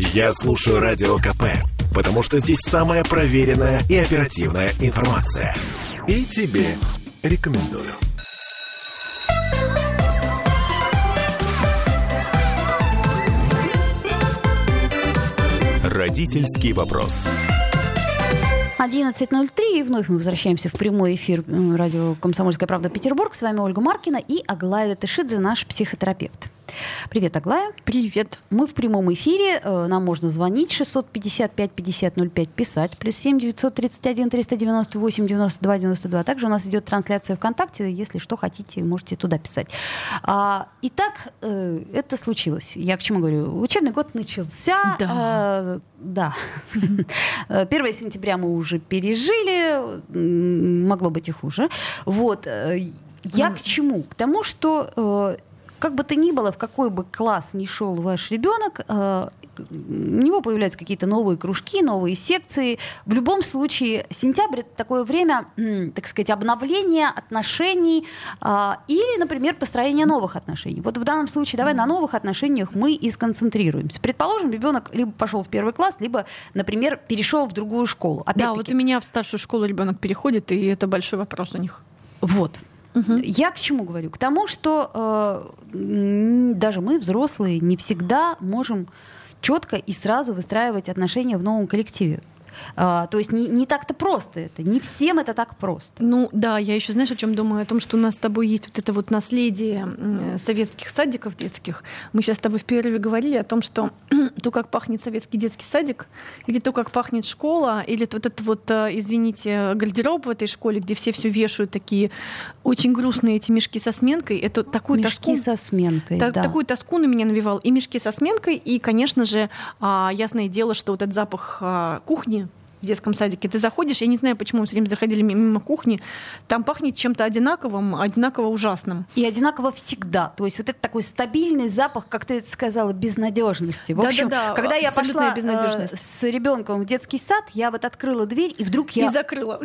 Я слушаю Радио КП, потому что здесь самая проверенная и оперативная информация. И тебе рекомендую. Родительский вопрос. 11.03, и вновь мы возвращаемся в прямой эфир радио «Комсомольская правда. Петербург». С вами Ольга Маркина и Аглая Тышидзе, наш психотерапевт. Привет, Аглая. Привет. Мы в прямом эфире. Э, нам можно звонить 655 50 05 писать. Плюс 7 931 398 92 92. Также у нас идет трансляция ВКонтакте. Если что хотите, можете туда писать. А, итак, э, это случилось. Я к чему говорю? Учебный год начался. Да. А, да. 1 сентября мы уже пережили. Могло быть и хуже. Вот. Я к чему? К тому, что как бы то ни было, в какой бы класс ни шел ваш ребенок, э, у него появляются какие-то новые кружки, новые секции. В любом случае, сентябрь это такое время, так сказать, обновления отношений э, или, например, построения новых отношений. Вот в данном случае давай на новых отношениях мы и сконцентрируемся. Предположим, ребенок либо пошел в первый класс, либо, например, перешел в другую шку. Да, вот у меня в старшую школу ребенок переходит, и это большой вопрос у них. Вот. Угу. Я к чему говорю? К тому, что э, даже мы, взрослые, не всегда можем четко и сразу выстраивать отношения в новом коллективе. А, то есть не, не так-то просто это, не всем это так просто. Ну да, я еще знаешь, о чем думаю? О том, что у нас с тобой есть вот это вот наследие советских садиков детских. Мы сейчас с тобой в перерыве говорили о том, что то, как пахнет советский детский садик, или то, как пахнет школа, или вот этот вот, э, извините, гардероб в этой школе, где все все вешают такие очень грустные эти мешки со сменкой, это такую мешки тоску... со сменкой, та, да. Такую тоску на меня навевал. И мешки со сменкой, и, конечно же, а, ясное дело, что вот этот запах а, кухни, в детском садике. Ты заходишь, я не знаю, почему мы все время заходили мимо кухни, там пахнет чем-то одинаковым, одинаково ужасным. И одинаково всегда. То есть вот это такой стабильный запах, как ты сказала, безнадежности. В общем, да, да, когда я пошла э, с ребенком в детский сад, я вот открыла дверь, и вдруг я и закрыла.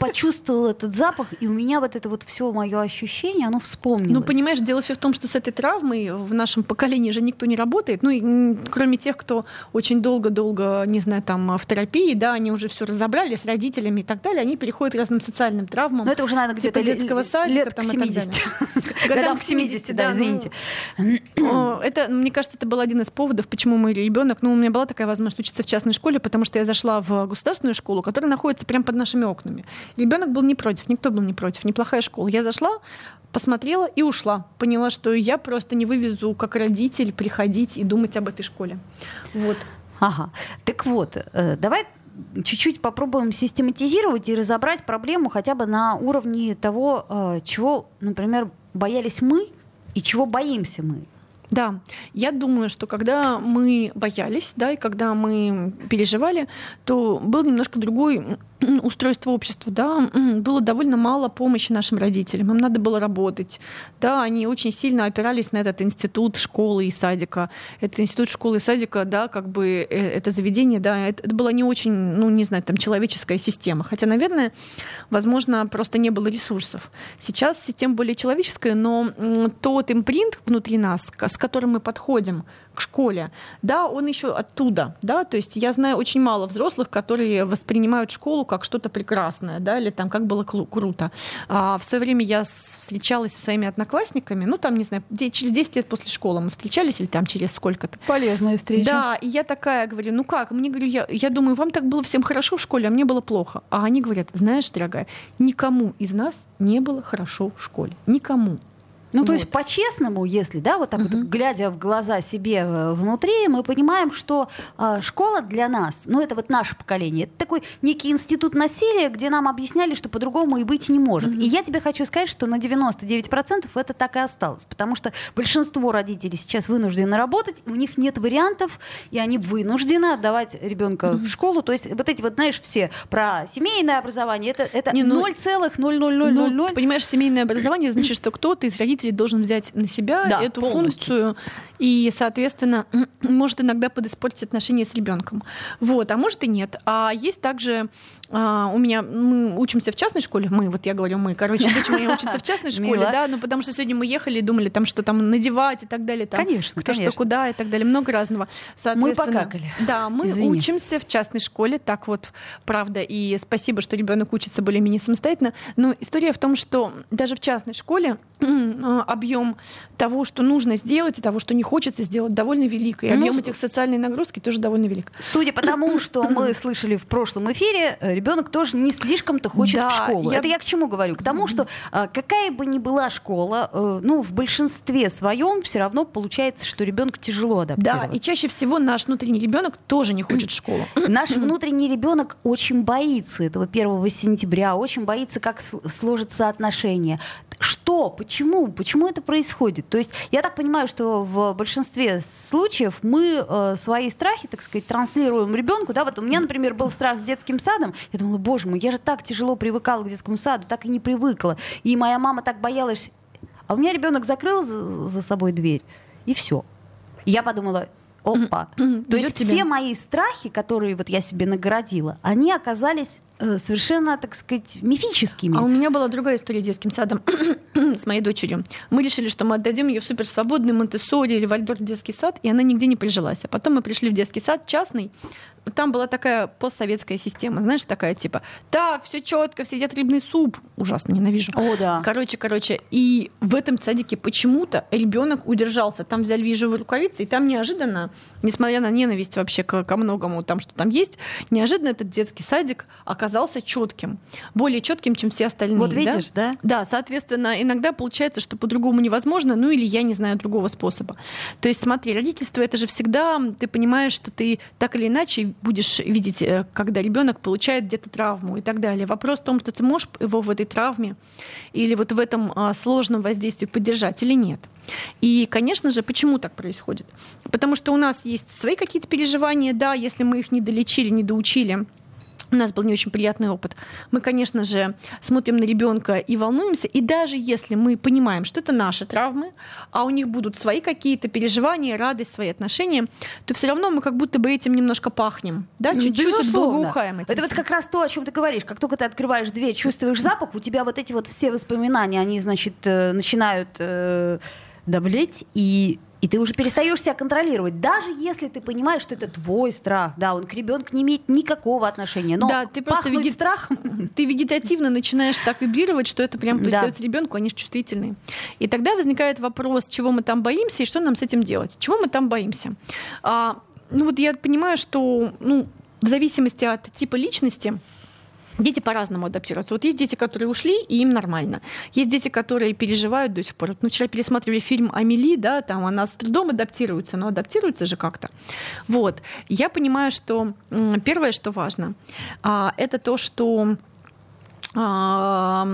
почувствовала этот запах, и у меня вот это вот все мое ощущение, оно вспомнилось. Ну, понимаешь, дело все в том, что с этой травмой в нашем поколении же никто не работает. Ну, и, кроме тех, кто очень долго-долго, не знаю, там, в терапии, да, они уже все разобрали с родителями и так далее, они переходят к разным социальным травмам. Но это уже, наверное, типа где-то детского садика лет там, к 70. Годам к 70, да, извините. Это, мне кажется, это был один из поводов, почему мой ребенок, ну, у меня была такая возможность учиться в частной школе, потому что я зашла в государственную школу, которая находится прямо под нашими окнами. Ребенок был не против, никто был не против, неплохая школа. Я зашла, посмотрела и ушла. Поняла, что я просто не вывезу как родитель приходить и думать об этой школе. Вот. Ага. Так вот, э, давай чуть-чуть попробуем систематизировать и разобрать проблему хотя бы на уровне того, э, чего, например, боялись мы и чего боимся мы. Да, я думаю, что когда мы боялись, да, и когда мы переживали, то был немножко другой устройство общества, да, было довольно мало помощи нашим родителям, им надо было работать, да, они очень сильно опирались на этот институт школы и садика. Это институт школы и садика, да, как бы э, это заведение, да, это, это была не очень, ну, не знаю, там, человеческая система. Хотя, наверное, возможно, просто не было ресурсов. Сейчас система более человеческая, но тот импринт внутри нас, с которым мы подходим к школе, да, он еще оттуда, да, то есть я знаю очень мало взрослых, которые воспринимают школу как что-то прекрасное, да, или там как было круто. А в свое время я встречалась со своими одноклассниками, ну там, не знаю, через 10 лет после школы мы встречались или там через сколько-то. Полезная встреча. Да, и я такая говорю, ну как, мне говорю, я, я думаю, вам так было всем хорошо в школе, а мне было плохо. А они говорят, знаешь, дорогая, никому из нас не было хорошо в школе. Никому. Ну, вот. то есть по-честному, если, да, вот так угу. вот, глядя в глаза себе э, внутри, мы понимаем, что э, школа для нас, ну, это вот наше поколение, это такой некий институт насилия, где нам объясняли, что по-другому и быть не может. Угу. И я тебе хочу сказать, что на 99% это так и осталось, потому что большинство родителей сейчас вынуждены работать, у них нет вариантов, и они вынуждены отдавать ребенка угу. в школу. То есть вот эти вот, знаешь, все про семейное образование, это, это не, ну, 0,0000. Ну, понимаешь, семейное образование значит, что кто-то из родителей родителей должен взять на себя Да, эту полностью. функцию и, соответственно, может иногда подиспортить отношения с ребенком. Вот, а может и нет. А есть также а, у меня мы учимся в частной школе, мы, вот я говорю мы, короче, дочь моя учится в частной школе, Мило. да, ну потому что сегодня мы ехали и думали там, что там надевать и так далее, там, Конечно, кто конечно. что куда и так далее, много разного. Соответственно, покакали. Да, мы Извини. учимся в частной школе, так вот, правда, и спасибо, что ребенок учится более-менее самостоятельно, но история в том, что даже в частной школе объем того, что нужно сделать, и того, что не хочется сделать, довольно велик, и Ну, объем этих социальной нагрузки тоже довольно велик. Судя по тому, что мы слышали в прошлом эфире, э, ребенок тоже не слишком-то хочет Да, в школу. я- Это я к чему говорю? К тому, что э, какая бы ни была школа, э, ну, в большинстве своем все равно получается, что ребенку тяжело Да, адаптироваться. и чаще всего наш внутренний ребенок тоже не хочет в школу. Наш внутренний ребенок очень боится этого 1 сентября, очень боится, как сложатся отношения. Что? Почему? Почему это происходит? То есть я так понимаю, что в большинстве случаев мы э, свои страхи, так сказать, транслируем ребенку. Да? Вот у меня, например, был страх с детским садом. Я думала, боже мой, я же так тяжело привыкала к детскому саду, так и не привыкла. И моя мама так боялась. А у меня ребенок закрыл за, за собой дверь, и все. Я подумала, опа. То есть тебе. все мои страхи, которые вот я себе нагородила, они оказались э, совершенно, так сказать, мифическими. А у меня была другая история с детским садом с моей дочерью. Мы решили, что мы отдадим ее в суперсвободный Монтессори или Вальдорф детский сад, и она нигде не прижилась. А потом мы пришли в детский сад частный, там была такая постсоветская система, знаешь, такая типа, так, все четко, все едят рыбный суп. Ужасно ненавижу. О, да. Короче, короче, и в этом садике почему-то ребенок удержался. Там взяли вижу рукавицы, и там неожиданно, несмотря на ненависть вообще к- ко многому, там что там есть, неожиданно этот детский садик оказался четким, более четким, чем все остальные. Вот да? видишь, да? Да, соответственно, иногда получается, что по-другому невозможно, ну или я не знаю другого способа. То есть, смотри, родительство это же всегда, ты понимаешь, что ты так или иначе будешь видеть, э, когда ребенок получает где-то травму и так далее. Вопрос в том, что ты можешь его в этой травме или вот в этом а, сложном воздействии поддержать или нет. И, конечно же, почему так происходит? Потому что у нас есть свои какие-то переживания, да, если мы их не долечили, не доучили, у нас был не очень приятный опыт. Мы, конечно же, смотрим на ребенка и волнуемся. И даже если мы понимаем, что это наши травмы, а у них будут свои какие-то переживания, радость, свои отношения, то все равно мы как будто бы этим немножко пахнем. Да, Ну, чуть-чуть вот безусловно. благоухаем этим Это вот как раз то, о чем ты говоришь. Как только ты открываешь дверь, чувствуешь запах, у тебя вот эти вот все воспоминания, они, значит, э, начинают э, давлеть, и, и ты уже перестаешь себя контролировать. Даже если ты понимаешь, что это твой страх, да, он к ребенку не имеет никакого отношения. Но Да, ты просто вегет- страхом ты вегетативно начинаешь так вибрировать, что это прям Да. передается ребенку, они же чувствительные. И тогда возникает вопрос, чего мы там боимся и что нам с этим делать. Чего мы там боимся? А, ну вот я понимаю, что ну, в зависимости от типа личности Дети по-разному адаптируются. Вот есть дети, которые ушли, и им нормально. Есть дети, которые переживают до сих пор. Мы вчера пересматривали фильм «Амели», да, там она с трудом адаптируется, но адаптируется же как-то. Вот. Я понимаю, что первое, что важно, а, это то, что а,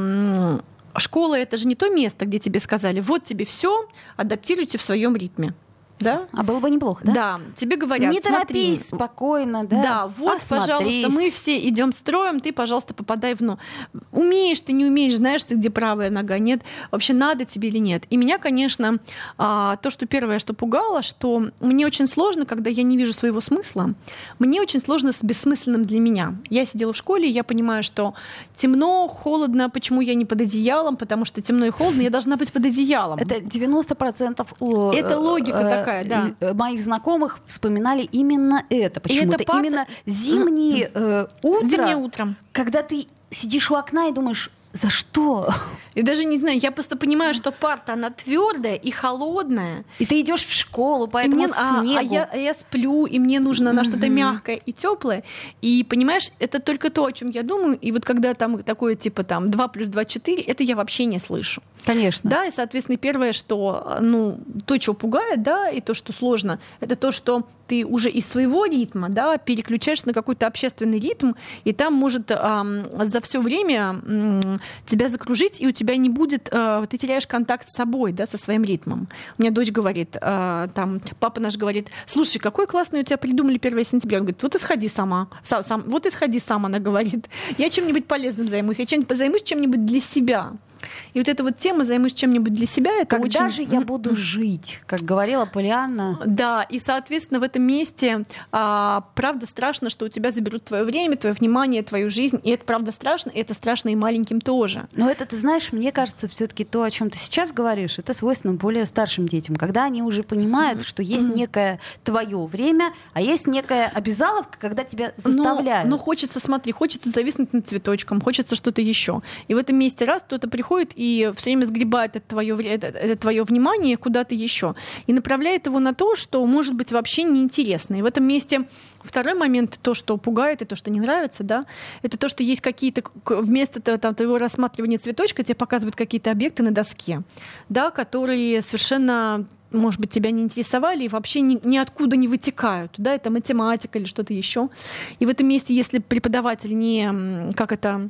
школа это же не то место, где тебе сказали, вот тебе все, адаптируйте в своем ритме. Да? А было бы неплохо, да? Да, тебе говорят, Не смотри, торопись, спокойно, да? да, вот, пожалуйста, мы все идем строем, ты, пожалуйста, попадай в ну. Умеешь ты, не умеешь, знаешь ты, где правая нога, нет, вообще надо тебе или нет. И меня, конечно, а, то, что первое, что пугало, что мне очень сложно, когда я не вижу своего смысла, мне очень сложно с бессмысленным для меня. Я сидела в школе, и я понимаю, что темно, холодно, почему я не под одеялом, потому что темно и холодно, я должна быть под одеялом. Это 90% у, Это э, логика э, такая, да. э, моих знакомых вспоминали именно это. Почему-то это пат- именно зимние э, утро, Зимнее утро. когда ты сидишь у окна и думаешь, за что? И даже не знаю, я просто понимаю, что парта, она твердая и холодная. И ты идешь в школу по И мне- а, снегу. а я, а я сплю, и мне нужно на что-то мягкое и теплое. И понимаешь, это только то, о чем я думаю. И вот когда там такое типа там 2 плюс 2 4, это я вообще не слышу. Конечно. Да, и, соответственно, первое, что, ну, то, что пугает, да, и то, что сложно, это то, что ты уже из своего ритма, да, переключаешься на какой-то общественный ритм, и там может ам, за все время м, тебя закружить, и у тебя не будет, э, ты теряешь контакт с собой, да, со своим ритмом. У меня дочь говорит, э, там, папа наш говорит, слушай, какой классный у тебя придумали 1 сентября. Он говорит, вот исходи сама, сам, сам, вот исходи сам, она говорит. Я чем-нибудь полезным займусь, я чем-нибудь займусь чем-нибудь для себя. И вот эта вот тема «займусь чем-нибудь для себя» — это Когда очень... же я буду жить, как говорила Полианна? Да, и, соответственно, в этом месте а, правда страшно, что у тебя заберут твое время, твое внимание, твою жизнь, и это правда страшно, и это страшно и маленьким тоже. Но это, ты знаешь, мне кажется, все-таки то, о чем ты сейчас говоришь, это свойственно более старшим детям, когда они уже понимают, что есть некое твое время, а есть некая обязаловка, когда тебя заставляют. Но, но хочется, смотри, хочется зависнуть над цветочком, хочется что-то еще. И в этом месте раз кто-то приходит и все время сгребает это твое, это, это твое внимание куда-то еще и направляет его на то, что может быть вообще неинтересно. И в этом месте второй момент, то, что пугает и то, что не нравится, да, это то, что есть какие-то вместо там, твоего рассматривания цветочка тебе показывают какие-то объекты на доске, да, которые совершенно может быть, тебя не интересовали и вообще ни, ниоткуда не вытекают. Да, это математика или что-то еще. И в этом месте, если преподаватель не, как это,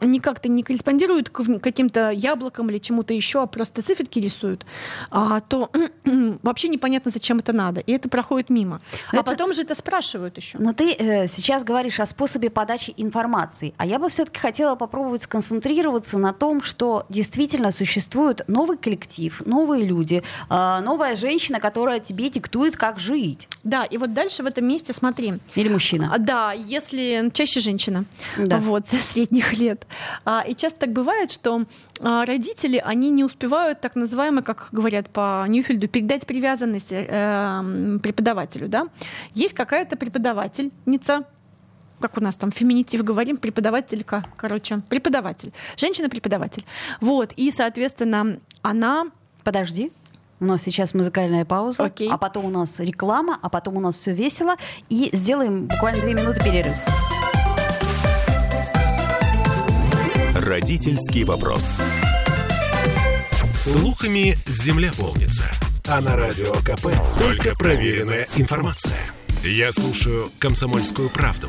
никак-то не корреспондируют к каким-то яблокам или чему-то еще, а просто циферки рисуют, а, то вообще непонятно, зачем это надо. И это проходит мимо. А это... потом же это спрашивают еще. Но ты э, сейчас говоришь о способе подачи информации. А я бы все-таки хотела попробовать сконцентрироваться на том, что действительно существует новый коллектив, новые люди, э, новая женщина, которая тебе диктует, как жить. Да, и вот дальше в этом месте смотри. Или мужчина. А, да, если чаще женщина. Да. Вот, средних лет. А, и часто так бывает, что а, родители, они не успевают, так называемое, как говорят по Ньюфельду, передать привязанность э, преподавателю. Да? Есть какая-то преподавательница, как у нас там феминитив говорим, преподавателька, короче, преподаватель. Женщина-преподаватель. Вот, и, соответственно, она... Подожди, у нас сейчас музыкальная пауза, Окей. а потом у нас реклама, а потом у нас все весело. И сделаем буквально две минуты перерыв. Родительский вопрос. Слухами земля полнится. А на радио КП только проверенная информация. Я слушаю «Комсомольскую правду»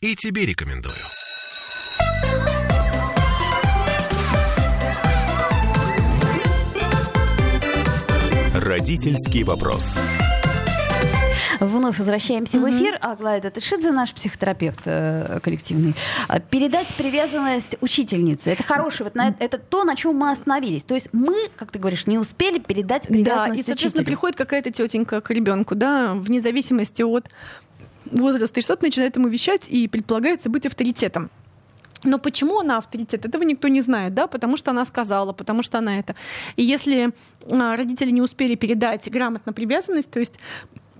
и тебе рекомендую. Родительский вопрос. Вновь возвращаемся в эфир. Аглая Датышидзе, наш психотерапевт э, коллективный. А, передать привязанность учительнице. Это хорошее, вот на, это то, на чем мы остановились. То есть мы, как ты говоришь, не успели передать привязанность Да, и, соответственно, учителю. приходит какая-то тетенька к ребенку, да, вне зависимости от возраста, и что-то начинает ему вещать и предполагается быть авторитетом. Но почему она авторитет, этого никто не знает, да, потому что она сказала, потому что она это. И если а, родители не успели передать грамотно привязанность, то есть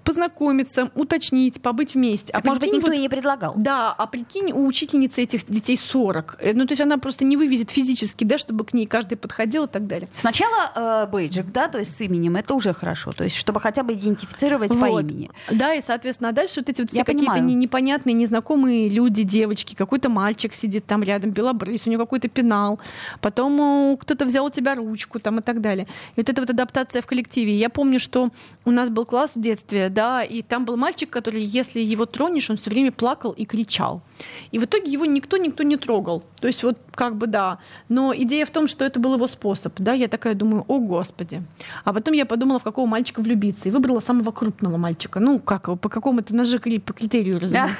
познакомиться, уточнить, побыть вместе. А может быть, никто вот, и не предлагал. Да, а прикинь, у учительницы этих детей 40. Э, ну, то есть она просто не вывезет физически, да, чтобы к ней каждый подходил и так далее. Сначала э, бейджик, да, то есть с именем, это уже хорошо. То есть чтобы хотя бы идентифицировать вот. по имени. Да, и, соответственно, а дальше вот эти вот все какие-то непонятные, незнакомые люди, девочки, какой-то мальчик сидит там рядом, белобрыс, у него какой-то пенал, потом кто-то взял у тебя ручку там и так далее. И вот эта вот адаптация в коллективе. Я помню, что у нас был класс в детстве, да, и там был мальчик, который, если его тронешь, он все время плакал и кричал. И в итоге его никто, никто не трогал. То есть вот как бы да. Но идея в том, что это был его способ, да, я такая думаю, о господи. А потом я подумала, в какого мальчика влюбиться, и выбрала самого крупного мальчика. Ну, как по какому-то ножи по критерию разумею.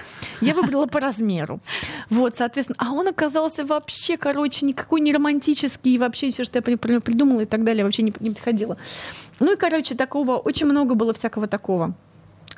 Я выбрала по размеру. Вот, соответственно, а он оказался вообще, короче, никакой не романтический, и вообще все, что я придумала и так далее, вообще не, не подходило. Ну и, короче, такого, очень много было всякого такого.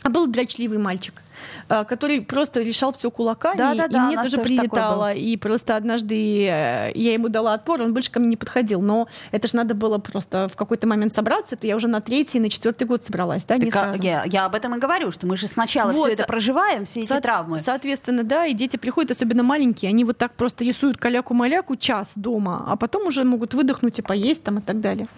А был дрочливый мальчик. А, который просто решал все кулаками, да, да, да, и мне тоже прилетало. И просто однажды э, я ему дала отпор, он больше ко мне не подходил. Но это же надо было просто в какой-то момент собраться. Это я уже на третий, на четвертый год собралась, да? Так, а, я, я об этом и говорю, что мы же сначала вот, все это проживаем, все эти со- травмы. Соответственно, да, и дети приходят, особенно маленькие, они вот так просто рисуют каляку-маляку час дома, а потом уже могут выдохнуть и поесть там и так далее.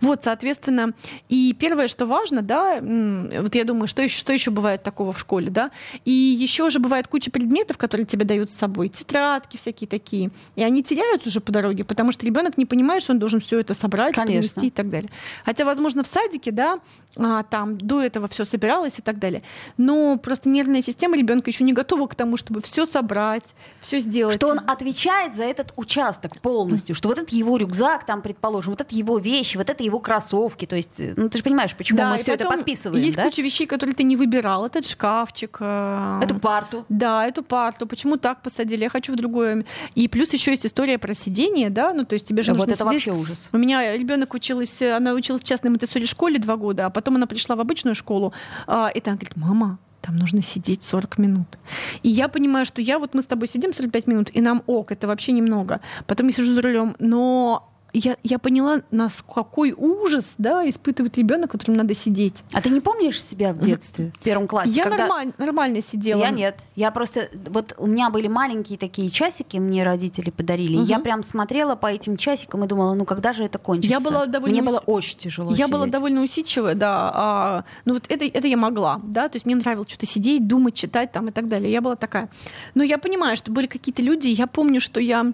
Вот, соответственно, и первое, что важно, да, вот я думаю, что еще, что еще бывает такого в школе, да, и еще же бывает куча предметов, которые тебе дают с собой, тетрадки всякие такие. И они теряются уже по дороге, потому что ребенок не понимает, что он должен все это собрать, Конечно. принести и так далее. Хотя, возможно, в садике, да, а, там до этого все собиралось и так далее. Но просто нервная система ребенка еще не готова к тому, чтобы все собрать, все сделать. Что он отвечает за этот участок полностью, что вот это его рюкзак, там, предположим, вот это его вещи, вот это его кроссовки. То есть, ну ты же понимаешь, почему да, мы все это подписываем. Есть да? куча вещей, которые ты не выбирал. Этот шкафчик, э, Эту парту. Да, эту парту. Почему так посадили? Я хочу в другое. И плюс еще есть история про сидение, да, ну то есть тебе же Да, вот нужно это сидеть. вообще ужас. У меня ребенок училась, она училась в частной монтессори школе два года, а потом она пришла в обычную школу, а, и там говорит, мама, там нужно сидеть 40 минут. И я понимаю, что я вот мы с тобой сидим 45 минут, и нам ок, это вообще немного. Потом я сижу за рулем, но я, я поняла, нас какой ужас, да, испытывает ребенок, которым надо сидеть. А ты не помнишь себя в детстве, в первом классе? я когда- нормаль- нормально сидела. Я нет. Я просто... Вот у меня были маленькие такие часики, мне родители подарили. и Я прям смотрела по этим часикам и думала, ну когда же это кончится? Я была довольно Мне ус- было очень тяжело Я была сидеть. довольно усидчивая, да. а, ну вот это, это я могла, да, то есть мне нравилось что-то сидеть, думать, читать там и так далее. Я была такая. Но я понимаю, что были какие-то люди, я помню, что я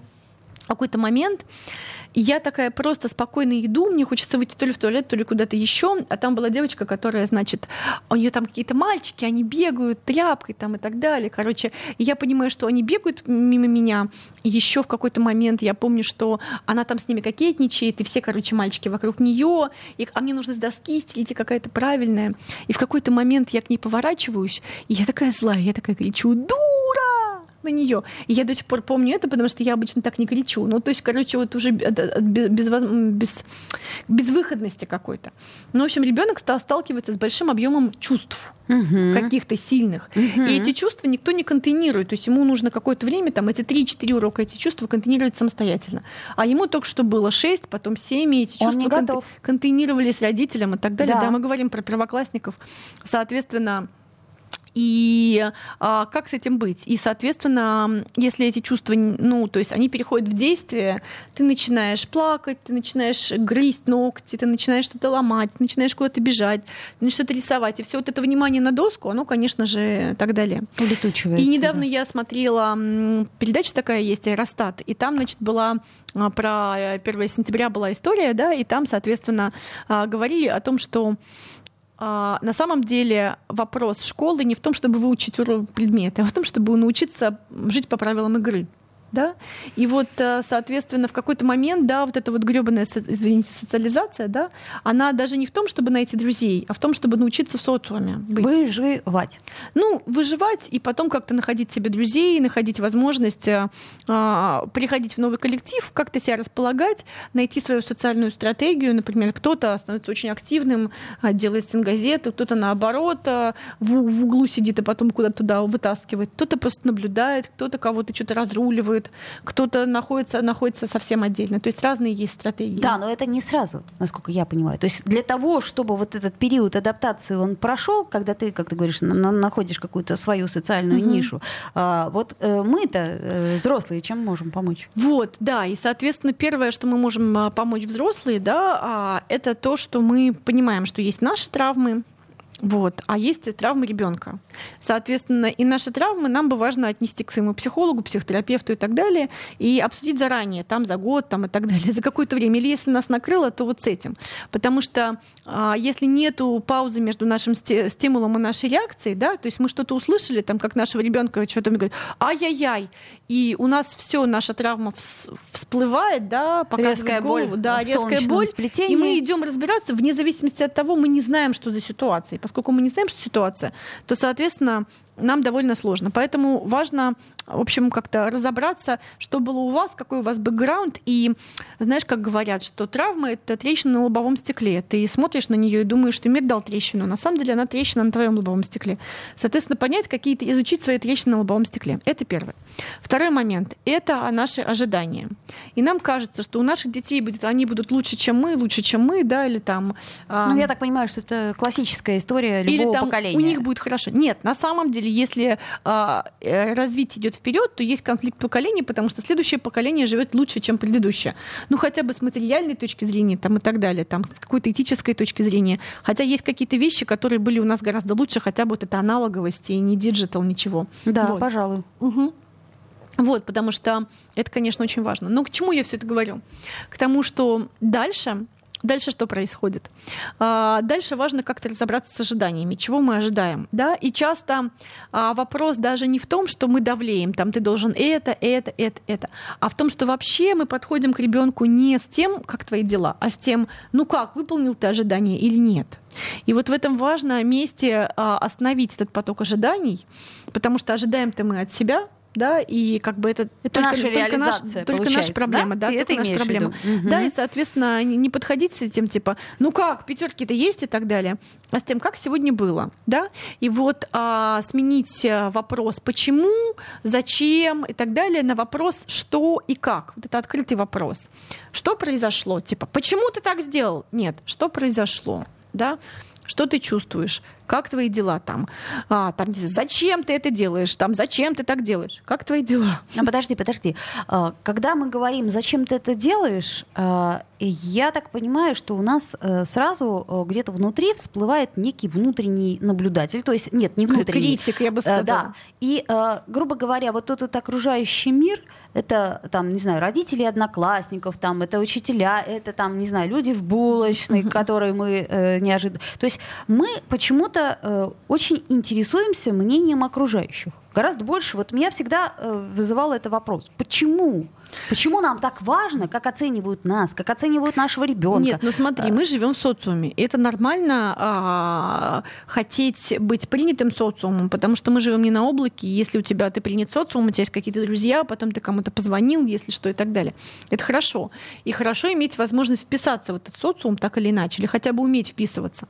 какой-то момент я такая просто спокойно иду, мне хочется выйти то ли в туалет, то ли куда-то еще, а там была девочка, которая, значит, у нее там какие-то мальчики, они бегают тряпкой там и так далее, короче, я понимаю, что они бегают мимо меня, еще в какой-то момент я помню, что она там с ними кокетничает, и все, короче, мальчики вокруг нее, и, а мне нужно с доски стелить, какая-то правильная, и в какой-то момент я к ней поворачиваюсь, и я такая злая, я такая кричу, дура! На нее. И я до сих пор помню это, потому что я обычно так не кричу. Ну, то есть, короче, вот уже от без, безвоз- без, безвыходности какой-то. Ну, в общем, ребенок стал сталкиваться с большим объемом чувств Мгм. каких-то сильных. Мгм. И эти чувства никто не контейнирует. То есть ему нужно какое-то время, там, эти 3-4 урока, эти чувства контейнировать самостоятельно. А ему только что было 6, потом 7, и эти Он чувства конте- готов. контейнировались родителям и так далее. Да. Да. мы говорим про первоклассников. Соответственно, и а, как с этим быть? И, соответственно, если эти чувства, ну, то есть они переходят в действие, ты начинаешь плакать, ты начинаешь грызть ногти, ты начинаешь что-то ломать, ты начинаешь куда-то бежать, ты начинаешь что-то рисовать. И все вот это внимание на доску, оно, конечно же, так далее. Улетучивается. И недавно да. я смотрела передача такая есть Аэростат, и там, значит, была а, про э, 1 сентября была история, да, и там, соответственно, а, говорили о том, что на самом деле вопрос школы не в том, чтобы выучить предметы, а в том, чтобы научиться жить по правилам игры. Да? И вот, э, соответственно, в какой-то момент, да, вот эта вот гребаная, извините, социализация, да, она даже не в том, чтобы найти друзей, а в том, чтобы научиться в социуме быть. Выживать. Ну, выживать и потом как-то находить себе друзей, находить возможность э, а, приходить в новый коллектив, как-то себя располагать, найти свою социальную стратегию. Например, кто-то становится очень активным, а, делает стенгазеты, кто-то наоборот а, в, в углу сидит и потом куда-то туда вытаскивает. Кто-то просто наблюдает, кто-то кого-то что-то разруливает, кто-то находится, находится совсем отдельно. То есть разные есть стратегии. Да, но это не сразу, насколько я понимаю. То есть для того, чтобы вот этот период адаптации он прошел, когда ты, как ты говоришь, на- на- находишь какую-то свою социальную Мгм. нишу, а, вот э, мы-то э, взрослые чем можем помочь? Вот, да, и, соответственно, первое, что мы можем а, помочь взрослые, да, а, это то, что мы понимаем, что есть наши травмы, вот, а есть травмы ребенка. Соответственно, и наши травмы нам бы важно отнести к своему психологу, психотерапевту и так далее, и обсудить заранее, там за год, там и так далее, за какое-то время. Или если нас накрыло, то вот с этим. Потому что а, если нету паузы между нашим стимулом и нашей реакцией, да, то есть мы что-то услышали, там, как нашего ребенка что-то говорит, ай-яй-яй, и у нас все, наша травма вс- всплывает, да, Резкая голову, боль да, резкая боль, сплетении. и мы идем разбираться вне зависимости от того, мы не знаем, что за ситуация. Поскольку мы не знаем, что ситуация, то, соответственно, нам довольно сложно. Поэтому важно, в общем, как-то разобраться, что было у вас, какой у вас бэкграунд. И знаешь, как говорят, что травма — это трещина на лобовом стекле. Ты смотришь на нее и думаешь, что мир дал трещину. На самом деле она трещина на твоем лобовом стекле. Соответственно, понять какие-то, изучить свои трещины на лобовом стекле. Это первое. Второй момент — это наши ожидания. И нам кажется, что у наших детей будет, они будут лучше, чем мы, лучше, чем мы, да, или там... Ну, я так понимаю, что это классическая история или любого там поколения. у них будет хорошо. Нет, на самом деле, если а, э, развитие идет вперед, то есть конфликт поколений, потому что следующее поколение живет лучше, чем предыдущее. Ну, хотя бы с материальной точки зрения там, и так далее, там, с какой-то этической точки зрения. Хотя есть какие-то вещи, которые были у нас гораздо лучше, хотя бы вот это аналоговость и не digital, ничего. Да, Вот. пожалуй. Мгм. Вот, потому что это, конечно, очень важно. Но к чему я все это говорю? К тому, что дальше Дальше что происходит? А, дальше важно как-то разобраться с ожиданиями, чего мы ожидаем. Да? И часто а, вопрос даже не в том, что мы давлеем, там ты должен это, это, это, это, а в том, что вообще мы подходим к ребенку не с тем, как твои дела, а с тем, ну как, выполнил ты ожидания или нет. И вот в этом важно месте а, остановить этот поток ожиданий, потому что ожидаем-то мы от себя, да, и как бы это, это только, наша только, наш, только наша проблема, да, да только наша проблема. Угу. Да, и, соответственно, не подходить с этим, типа, ну как, пятерки-то есть и так далее, а с тем, как сегодня было, да, и вот а, сменить э, вопрос «почему?», «зачем?» и так далее на вопрос «что?» и «как?». Вот это открытый вопрос. Что произошло? Типа, почему ты так сделал? Нет, что произошло? Да? Что ты чувствуешь? Как твои дела там? А, там зачем ты это делаешь? Там зачем ты так делаешь? Как твои дела? А подожди, подожди. А, когда мы говорим, зачем ты это делаешь, а, я так понимаю, что у нас э, сразу э, где-то внутри всплывает некий внутренний наблюдатель. То есть, нет, не внутренний. Критик, я бы сказала. Да. И, грубо говоря, вот этот окружающий мир, это там, не знаю, родители одноклассников, там, это учителя, это там, не знаю, люди в булочной, которые мы э, неожиданно. То есть мы почему-то почему-то э, очень интересуемся мнением окружающих. Гораздо больше. Вот меня всегда э, вызывал это вопрос. Почему? Почему нам так важно, как оценивают нас, как оценивают нашего ребенка? Нет, ну смотри, мы живем в социуме. И это нормально а, хотеть быть принятым социумом, потому что мы живем не на облаке. Если у тебя ты принят социумом, у тебя есть какие-то друзья, потом ты кому-то позвонил, если что, и так далее. Это хорошо. И хорошо иметь возможность вписаться в этот социум так или иначе, или хотя бы уметь вписываться.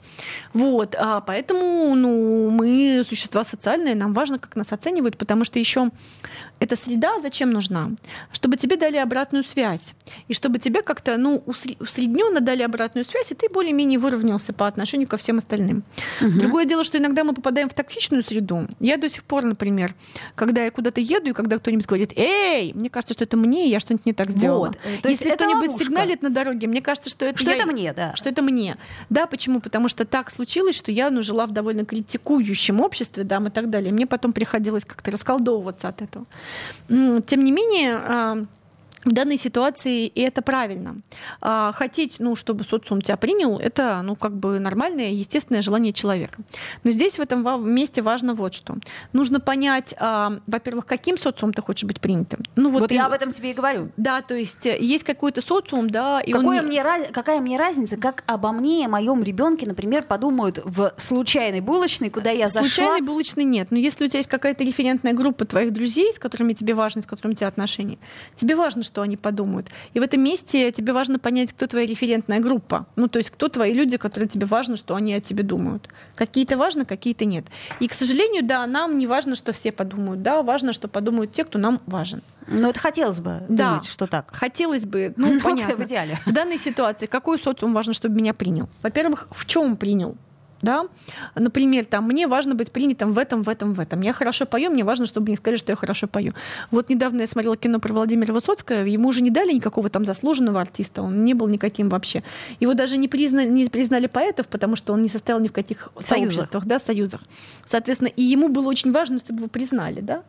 Вот. А, поэтому ну, мы существа социальные, нам важно, как нас оценивают, потому что еще эта среда зачем нужна? Чтобы тебе дали обратную связь. И чтобы тебе как-то ну, усредненно дали обратную связь, и ты более-менее выровнялся по отношению ко всем остальным. Угу. Другое дело, что иногда мы попадаем в токсичную среду. Я до сих пор, например, когда я куда-то еду, и когда кто-нибудь говорит, эй, мне кажется, что это мне, я что-нибудь не так сделала. Вот. То есть Если кто-нибудь сигналит на дороге, мне кажется, что это Что я, это мне, да. Что это мне. Да, почему? Потому что так случилось, что я ну, жила в довольно критикующем обществе, да, и так далее. Мне потом приходилось как-то расколдовываться от этого. Тем не менее, а, в данной ситуации и это правильно. А, хотеть, ну, чтобы социум тебя принял, это, ну, как бы нормальное, естественное желание человека. Но здесь в этом месте важно вот что. Нужно понять, а, во-первых, каким социумом ты хочешь быть принятым. Ну, вот вот ты... я об этом тебе и говорю. Да, то есть э, есть какой-то социум, да, и Какое он... мне, какая мне разница, как обо мне, о моем ребенке, например, подумают в случайной булочной, куда я зашла? Случайной булочной нет. Но если у тебя есть какая-то референтная группа твоих друзей, с которыми тебе важно, с которыми у тебя отношения, тебе важно, что они подумают. И в этом месте тебе важно понять, кто твоя референтная группа. Ну, то есть, кто твои люди, которые тебе важно, что они о тебе думают. Какие-то важно, какие-то нет. И, к сожалению, да, нам не важно, что все подумают. Да, важно, что подумают те, кто нам важен. Ну, это хотелось бы да. думать, что так. Хотелось бы, ну, понятно. В идеале. В данной ситуации какой социум важно, чтобы меня принял? Во-первых, в чем принял? Да, например, там, мне важно быть принятым в этом, в этом, в этом. Я хорошо пою, мне важно, чтобы мне сказали, что я хорошо пою. Вот недавно я смотрела кино про Владимира Высоцкого, ему уже не дали никакого там заслуженного артиста, он не был никаким вообще. Его даже не, призна, не признали поэтов, потому что он не состоял ни в каких союзах. сообществах, да, союзах. Соответственно, и ему было очень важно, чтобы его признали, да.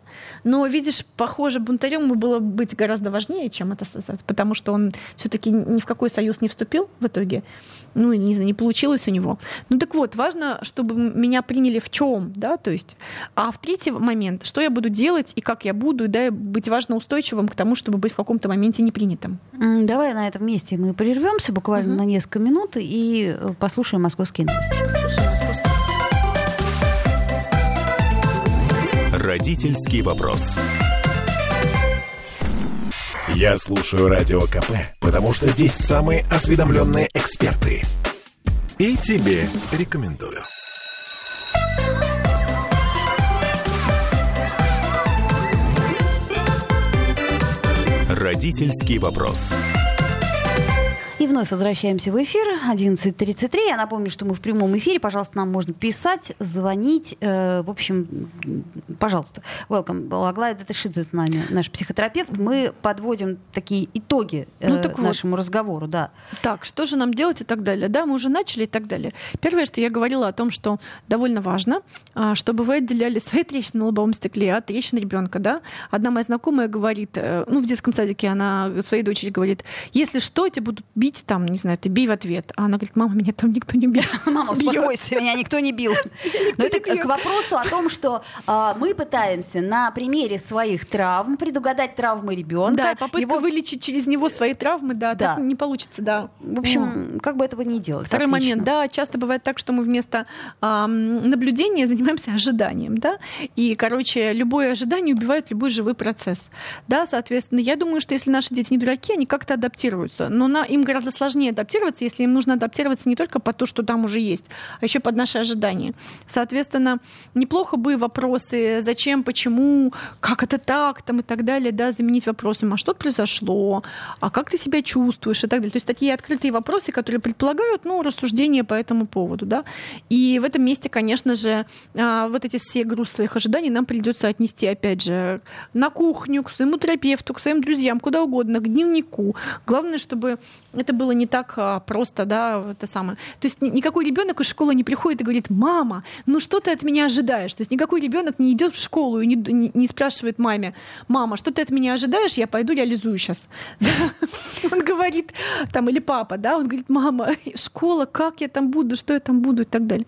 Но, видишь, похоже, бунтарем ему было быть гораздо важнее, чем это, потому что он все-таки ни в какой союз не вступил в итоге. Ну, не, не получилось у него. Ну так вот, важно, чтобы меня приняли в чем, да, то есть. А в третий момент, что я буду делать и как я буду, да, быть важно устойчивым к тому, чтобы быть в каком-то моменте непринятым. Давай на этом месте мы прервемся буквально угу. на несколько минут и э, послушаем московские новости. Родительский вопрос. Я слушаю радио КП, потому что здесь самые осведомленные эксперты – и тебе рекомендую. Родительский вопрос. И вновь возвращаемся в эфир. 11.33. Я напомню, что мы в прямом эфире. Пожалуйста, нам можно писать, звонить. Э, в общем, пожалуйста. Welcome. Аглая Даташидзе с нами, наш психотерапевт. Мы подводим такие итоги э, ну, так нашему вот. разговору. Да. Так, что же нам делать и так далее? Да, мы уже начали и так далее. Первое, что я говорила о том, что довольно важно, а, чтобы вы отделяли свои трещины на лобовом стекле от трещин ребенка. Да? Одна моя знакомая говорит, э, ну, в детском садике она своей дочери говорит, если что, тебя будут бить бить там, не знаю, ты бей в ответ. А она говорит, мама, меня там никто не бьет. Мама, успокойся, меня никто не бил. Но это к вопросу о том, что а, мы пытаемся на примере своих травм предугадать травмы ребенка. Да, попытка вылечить через него свои травмы, да, так не получится, да. В общем, как бы этого не делать. Второй момент, да, часто бывает так, что мы вместо наблюдения занимаемся ожиданием, да, и, короче, любое ожидание убивает любой живой процесс, да, соответственно, я думаю, что если наши дети не дураки, они как-то адаптируются, но на, им гораздо сложнее адаптироваться, если им нужно адаптироваться не только под то, что там уже есть, а еще под наши ожидания. Соответственно, неплохо бы вопросы «зачем?», «почему?», «как это так?», там и так далее, да, заменить вопросом «а что произошло?», «а как ты себя чувствуешь?» и так далее. То есть такие открытые вопросы, которые предполагают, ну, рассуждения по этому поводу, да. И в этом месте, конечно же, а, вот эти все груз своих ожиданий нам придется отнести, опять же, на кухню, к своему терапевту, к своим друзьям, куда угодно, к дневнику. Главное, чтобы это было не так а, просто, да, это самое. То есть никакой ребенок из школы не приходит и говорит, мама, ну что ты от меня ожидаешь? То есть никакой ребенок не идет в школу и не, не, не спрашивает маме, мама, что ты от меня ожидаешь? Я пойду реализую сейчас. Он говорит, там, или папа, да, он говорит, мама, школа, как я там буду, что я там буду и так далее.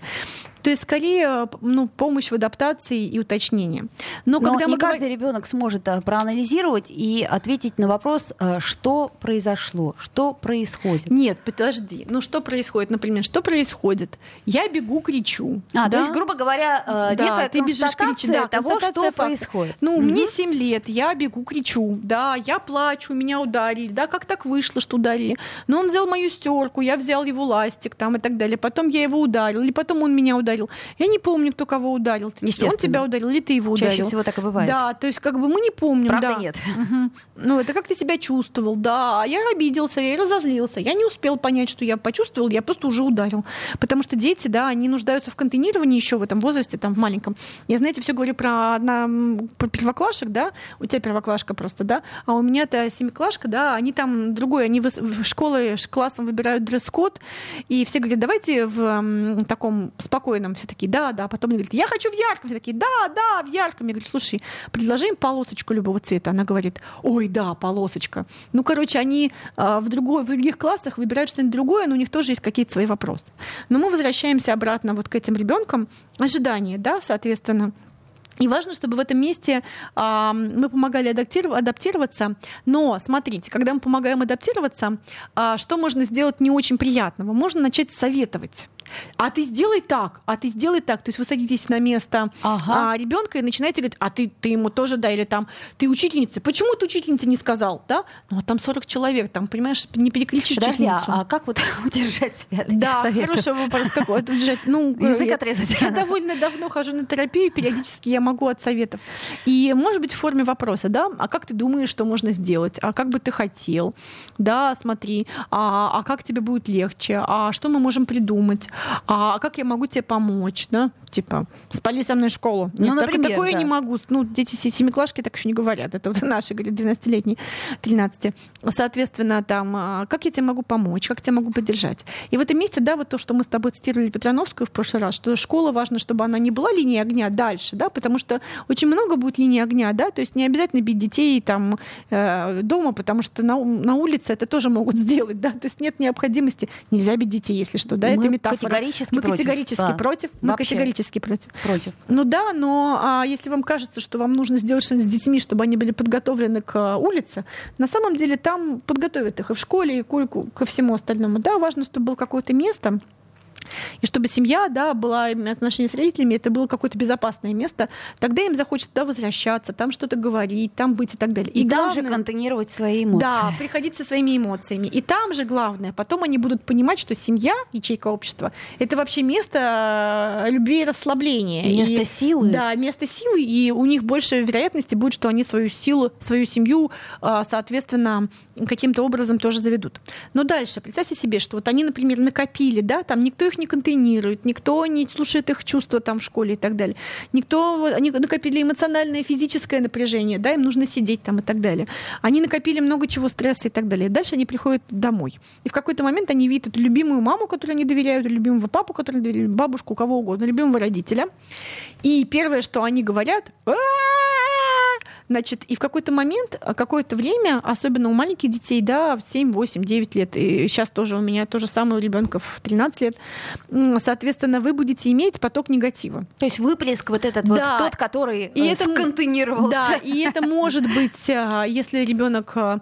То есть скорее ну, помощь в адаптации и уточнении. Но, Но когда не мы каждый говор... ребенок сможет а, проанализировать и ответить на вопрос, а, что произошло, что происходит. Нет, подожди. Ну что происходит? Например, что происходит? Я бегу, кричу. А, да? то есть, грубо говоря, э, да, некая ты бежишь, кричишь, да, того, что происходит. Ну, угу. мне 7 лет, я бегу, кричу. Да, я плачу, меня ударили. Да, как так вышло, что ударили? Но он взял мою стерку, я взял его ластик там и так далее. Потом я его ударил, или потом он меня ударил. Я не помню, кто кого ударил. Он тебя ударил или ты его ударил. Чаще всего так и бывает. Да, то есть как бы мы не помним. Правда да. нет. Угу. Ну, это как ты себя чувствовал, да. Я обиделся, я разозлился. Я не успел понять, что я почувствовал, я просто уже ударил. Потому что дети, да, они нуждаются в контейнировании еще в этом возрасте, там, в маленьком. Я, знаете, все говорю про, одна, про первоклашек, да, у тебя первоклашка просто, да, а у меня это семиклашка, да, они там другое, они в школы классом выбирают дресс-код, и все говорят, давайте в таком спокойном спокойном. Все такие, да, да. Потом они говорят, я хочу в ярком. Все такие, да, да, в ярком. Я говорю, слушай, предложи им полосочку любого цвета. Она говорит, ой, да, полосочка. Ну, короче, они а, в, другой, в других классах выбирают что-нибудь другое, но у них тоже есть какие-то свои вопросы. Но мы возвращаемся обратно вот к этим ребенкам. Ожидания, да, соответственно, и важно, чтобы в этом месте э, мы помогали адаптироваться. Но смотрите, когда мы помогаем адаптироваться, э, что можно сделать не очень приятного? Можно начать советовать а ты сделай так, а ты сделай так. То есть вы садитесь на место ага. а, ребенка и начинаете говорить, а ты, ты ему тоже, да, или там, ты учительница, почему ты учительница не сказал, да? Ну, а там 40 человек, там, понимаешь, не переключишь Подожди, учительницу. А, а как вот удержать себя от Да, хороший вопрос какой, удержать. Ну, Язык я, отрезать. Я довольно давно хожу на терапию, периодически я могу от советов. И, может быть, в форме вопроса, да, а как ты думаешь, что можно сделать? А как бы ты хотел? Да, смотри, а, а как тебе будет легче? А что мы можем придумать? А как я могу тебе помочь, да? Типа, спали со мной школу. Ну, Нет, например, так, такое да. не могу. Ну, дети семиклашки так еще не говорят. Это вот наши, говорят, 12-летние, 13. Соответственно, там, а, как я тебе могу помочь, как тебя могу поддержать. И в этом месте, да, вот то, что мы с тобой цитировали Петрановскую в прошлый раз, что школа важно, чтобы она не была линией огня дальше, да, потому что очень много будет линии огня, да, то есть не обязательно бить детей там э, дома, потому что на, на улице это тоже могут сделать, да, то есть нет необходимости, нельзя бить детей, если что, да, мы это метафора. Категорически мы против. категорически да. против, мы Вообще. категорически против. Против. Ну да, но а, если вам кажется, что вам нужно сделать что-нибудь с детьми, чтобы они были подготовлены к а, улице, на самом деле там подготовят их и в школе, и ко всему остальному. Да, важно, чтобы было какое-то место, и чтобы семья, да, была отношения с родителями, это было какое-то безопасное место, тогда им захочется туда возвращаться, там что-то говорить, там быть и так далее. И, и там же контейнировать свои эмоции. Да, приходить со своими эмоциями. И там же главное, потом они будут понимать, что семья, ячейка общества, это вообще место э, любви и расслабления. Место и, силы. Да, место силы, и у них больше вероятности будет, что они свою силу, свою семью, э, соответственно, каким-то образом тоже заведут. Но дальше, представьте себе, что вот они, например, накопили, да, там никто их не контейнирует, никто не слушает их чувства там в школе и так далее. Никто, они накопили эмоциональное, физическое напряжение, да, им нужно сидеть там и так далее. Они накопили много чего, стресса и так далее. Дальше они приходят домой. И в какой-то момент они видят эту любимую маму, которой они доверяют, любимого папу, которому доверяют, бабушку, кого угодно, любимого родителя. И первое, что они говорят, Значит, и в какой-то момент, а, какое-то время, особенно у маленьких детей, да, 7, 8, 9 лет, и сейчас тоже у меня то же самое у ребенка в 13 лет, соответственно, вы будете иметь поток негатива. То есть выплеск вот этот да. вот тот, который и э, это, сконтейнировался. Да, и это может быть, а, если ребенок а,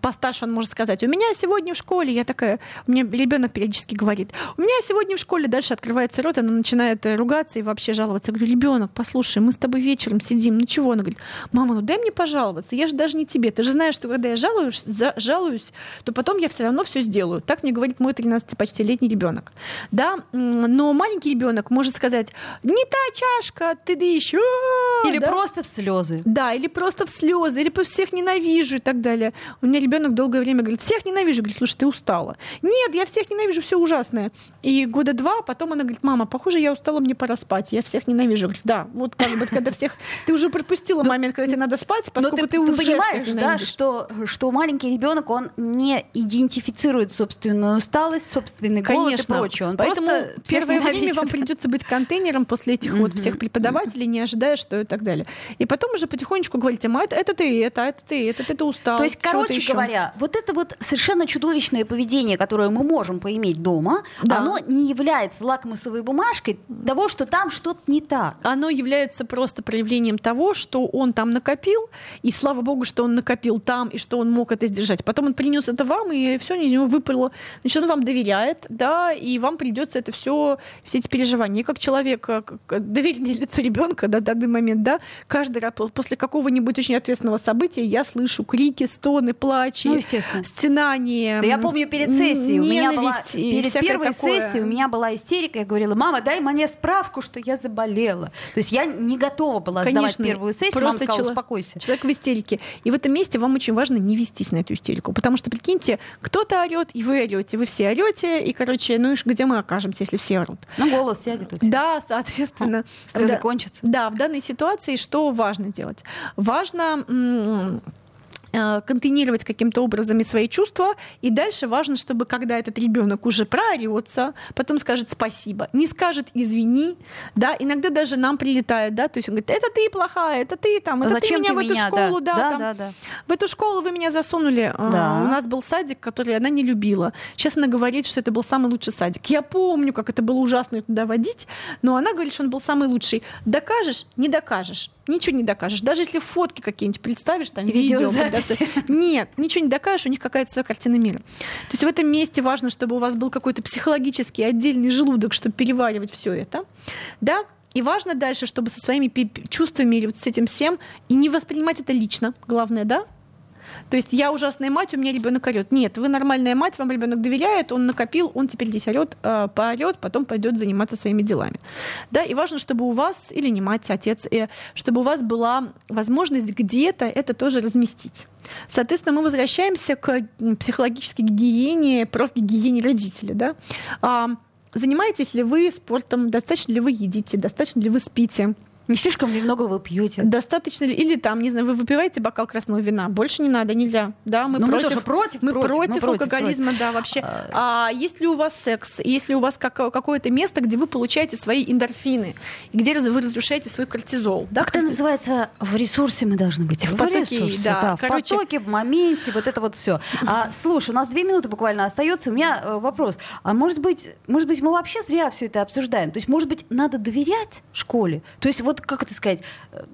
постарше он может сказать, у меня сегодня в школе, я такая, у меня ребенок периодически говорит, у меня сегодня в школе, дальше открывается рот, она начинает э, ругаться и вообще жаловаться. Я говорю, ребенок, послушай, мы с тобой вечером сидим, ну чего? Она говорит, мама, ну дай мне пожаловаться, я же даже не тебе, ты же знаешь, что когда я жалуюсь, за, жалуюсь, то потом я все равно все сделаю. Так мне говорит мой 13 почти летний ребенок. Да, но маленький ребенок может сказать, не та чашка, ты да еще. Или да? просто в слезы. Да, или просто в слезы, или по всех ненавижу и так далее. У меня ребенок долгое время говорит, всех ненавижу. Говорит, слушай, ты устала. Нет, я всех ненавижу, все ужасное. И года два потом она говорит, мама, похоже, я устала, мне пора спать. Я всех ненавижу. Говорит, да, вот как бы, когда всех... Ты уже пропустила ну, момент, когда тебе надо спать, поскольку ты, уже понимаешь, да, что, что маленький ребенок, он не идентифицирует собственную усталость, собственный голод Конечно. и прочее. Он Поэтому первое время вам придется быть контейнером после этих вот всех преподавателей, не ожидая, что и так далее. И потом уже потихонечку говорите, это, это ты, это, это ты, это ты, ты устал. То есть, короче говоря, вот это вот совершенно чудовищное поведение, которое мы можем поиметь дома, да. оно не является лакмусовой бумажкой того, что там что-то не так. Оно является просто проявлением того, что он там накопил, и слава богу, что он накопил там, и что он мог это сдержать. Потом он принес это вам, и все из него выпало. Значит, он вам доверяет, да, и вам придется это все, все эти переживания. И как человек, как доверенное лицо ребенка, да, данный момент, да, каждый раз после какого-нибудь очень ответственного события я слышу крики, стоны, плачи, ну, стенание. Да я помню перед сессией, у меня была, перед первой такое. сессией у меня была истерика, я говорила, мама, дай мне справку, что я заболела. То есть я не готова была Конечно, сдавать первую сессию, просто сказала, человек, успокойся. Человек в истерике. И в этом месте вам очень важно не вестись на эту истерику, потому что, прикиньте, кто-то орет, и вы орете, вы все орете, и, короче, ну и где мы окажемся, если все орут? Ну, голос сядет. Да, соответственно. Слезы да, кончатся. Да, в данной ситуации что важно делать? Важно контейнировать каким-то образом свои чувства. И дальше важно, чтобы когда этот ребенок уже проорется, потом скажет спасибо, не скажет извини, да, иногда даже нам прилетает, да, то есть он говорит, это ты плохая, это ты там, это Зачем ты меня ты в эту школу, да, да, да, там, да, да. в эту школу вы меня засунули. Э, да. У нас был садик, который она не любила. Сейчас она говорит, что это был самый лучший садик. Я помню, как это было ужасно туда водить, но она говорит, что он был самый лучший. Докажешь, не докажешь ничего не докажешь. Даже если фотки какие-нибудь представишь, там видео, нет, ничего не докажешь, у них какая-то своя картина мира. То есть в этом месте важно, чтобы у вас был какой-то психологический отдельный желудок, чтобы переваривать все это. Да, и важно дальше, чтобы со своими чувствами или вот с этим всем и не воспринимать это лично, главное, да, то есть я ужасная мать, у меня ребенок орет. Нет, вы нормальная мать, вам ребенок доверяет, он накопил, он теперь здесь орет, э, поорет, потом пойдет заниматься своими делами. Да, и важно, чтобы у вас, или не мать, а отец, э, чтобы у вас была возможность где-то это тоже разместить. Соответственно, мы возвращаемся к психологической гигиене, профгигиене родителя. Да? А, занимаетесь ли вы спортом, достаточно ли вы едите, достаточно ли вы спите, не слишком ли много вы пьете? Достаточно ли? Или там, не знаю, вы выпиваете бокал красного вина. Больше не надо, нельзя. Да, мы Но против. Мы тоже против. Мы против, против, мы алкоголизма, против. да, вообще. А, а есть ли у вас секс? Есть ли у вас как, какое-то место, где вы получаете свои эндорфины? Где вы разрушаете свой кортизол? Да, как это называется? В ресурсе мы должны быть. В, в потоке, ресурсе, да. да. Короче... В потоке, в моменте, вот это вот все. А, слушай, у нас две минуты буквально остается. У меня э, вопрос. А может быть, может быть, мы вообще зря все это обсуждаем? То есть, может быть, надо доверять школе? То есть, вот как это сказать,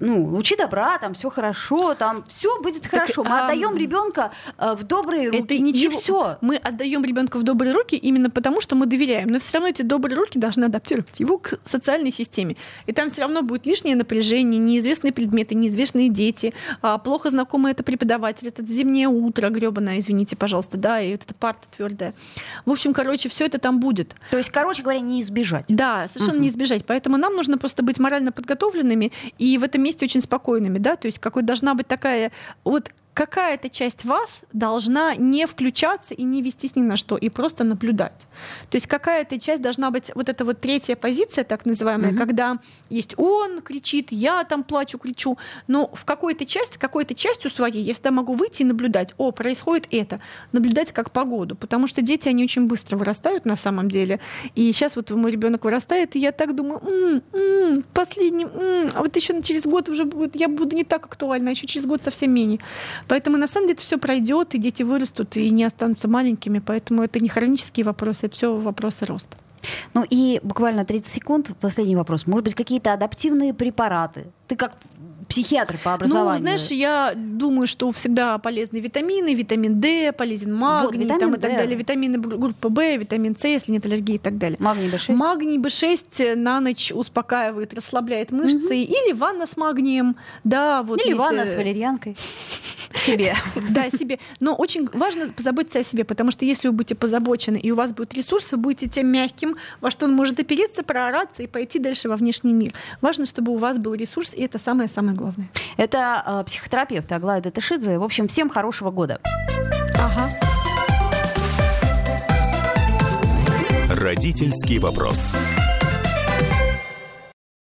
ну, лучи добра, там все хорошо, там все будет хорошо. Мы а, отдаем ребенка э, в добрые руки. Это ничего. Не все. Мы отдаем ребенка в добрые руки именно потому, что мы доверяем. Но все равно эти добрые руки должны адаптировать его к социальной системе. И там все равно будет лишнее напряжение, неизвестные предметы, неизвестные дети, а, плохо знакомый это преподаватель, это зимнее утро гребаное, извините, пожалуйста, да, и вот эта парта твердая. В общем, короче, все это там будет. То есть, короче говоря, не избежать. Да, совершенно uh-huh. не избежать. Поэтому нам нужно просто быть морально подготовленными и в этом месте очень спокойными, да, то есть какой должна быть такая вот какая-то часть вас должна не включаться и не вестись ни на что, и просто наблюдать. То есть какая-то часть должна быть вот эта вот третья позиция, так называемая, угу. когда есть он кричит, я там плачу, кричу, но в какой-то части, какой-то частью своей я всегда могу выйти и наблюдать, о, происходит это, наблюдать как погоду, потому что дети, они очень быстро вырастают на самом деле, и сейчас вот мой ребенок вырастает, и я так думаю, м-м, м-м, последний, м-м, а вот еще через год уже будет, я буду не так актуальна, а еще через год совсем менее. Поэтому на самом деле это все пройдет, и дети вырастут и не останутся маленькими. Поэтому это не хронические вопросы, это все вопросы роста. Ну и буквально 30 секунд, последний вопрос. Может быть, какие-то адаптивные препараты? Ты как психиатр по образованию. Ну, знаешь, я думаю, что всегда полезны витамины, витамин D, полезен магний вот, там, и так далее, витамины группы В, витамин С, если нет аллергии и так далее. Магний B6? Магний B6 на ночь успокаивает, расслабляет мышцы. Угу. Или ванна с магнием. Да, вот Или ванна э, с валерьянкой. Себе. Да, себе. Но очень важно позаботиться о себе, потому что если вы будете позабочены, и у вас будет ресурс, вы будете тем мягким, во что он может опереться, проораться и пойти дальше во внешний мир. Важно, чтобы у вас был ресурс, и это самое-самое главное. Это э, психотерапевт Аглая Датышидзе. В общем, всем хорошего года. Ага. Родительский вопрос.